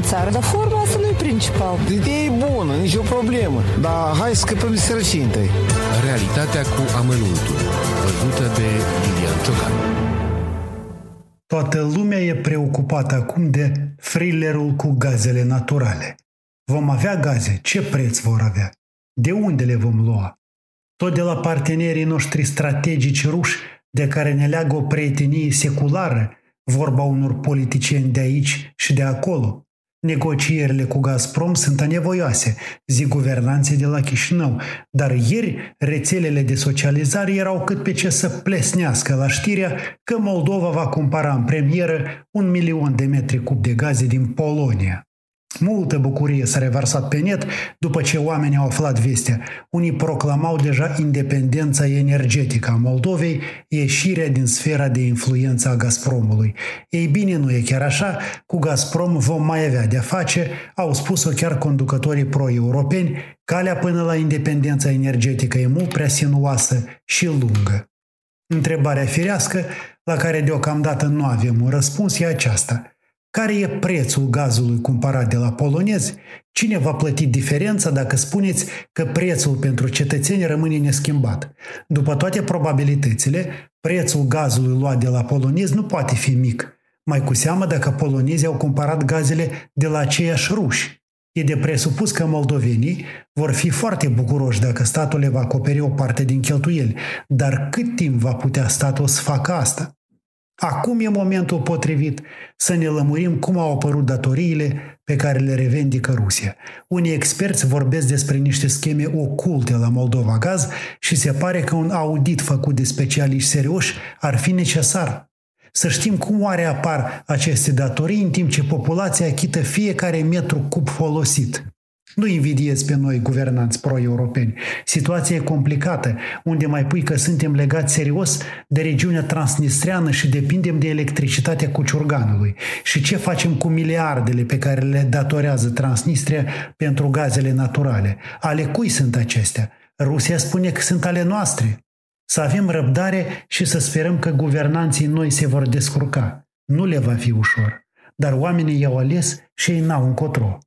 în țară, dar forma asta nu e principal. Ideea e bună, nicio problemă, dar hai să scăpăm de sărăcie întâi. Realitatea cu amănuntul, văzută de Lilian Ciocan. Toată lumea e preocupată acum de thrillerul cu gazele naturale. Vom avea gaze? Ce preț vor avea? De unde le vom lua? Tot de la partenerii noștri strategici ruși, de care ne leagă o prietenie seculară, vorba unor politicieni de aici și de acolo. Negocierile cu Gazprom sunt anevoioase, zic guvernanții de la Chișinău, dar ieri rețelele de socializare erau cât pe ce să plesnească la știrea că Moldova va cumpăra în premieră un milion de metri cub de gaze din Polonia. Multă bucurie s-a revarsat pe net după ce oamenii au aflat vestea. Unii proclamau deja independența energetică a Moldovei, ieșirea din sfera de influență a Gazpromului. Ei bine, nu e chiar așa, cu Gazprom vom mai avea de-a face, au spus-o chiar conducătorii pro-europeni, calea până la independența energetică e mult prea sinuoasă și lungă. Întrebarea firească, la care deocamdată nu avem un răspuns, e aceasta – care e prețul gazului cumpărat de la polonezi? Cine va plăti diferența dacă spuneți că prețul pentru cetățeni rămâne neschimbat? După toate probabilitățile, prețul gazului luat de la polonezi nu poate fi mic, mai cu seamă dacă polonezii au cumpărat gazele de la aceiași ruși. E de presupus că moldovenii vor fi foarte bucuroși dacă statul le va acoperi o parte din cheltuieli, dar cât timp va putea statul să facă asta? Acum e momentul potrivit să ne lămurim cum au apărut datoriile pe care le revendică Rusia. Unii experți vorbesc despre niște scheme oculte la Moldova Gaz și se pare că un audit făcut de specialiști serioși ar fi necesar. Să știm cum oare apar aceste datorii în timp ce populația achită fiecare metru cub folosit. Nu invidiez pe noi, guvernanți pro-europeni. Situația e complicată, unde mai pui că suntem legați serios de regiunea transnistreană și depindem de electricitatea Cuciurganului. Și ce facem cu miliardele pe care le datorează Transnistria pentru gazele naturale? Ale cui sunt acestea? Rusia spune că sunt ale noastre. Să avem răbdare și să sperăm că guvernanții noi se vor descurca. Nu le va fi ușor, dar oamenii i-au ales și ei n-au încotro.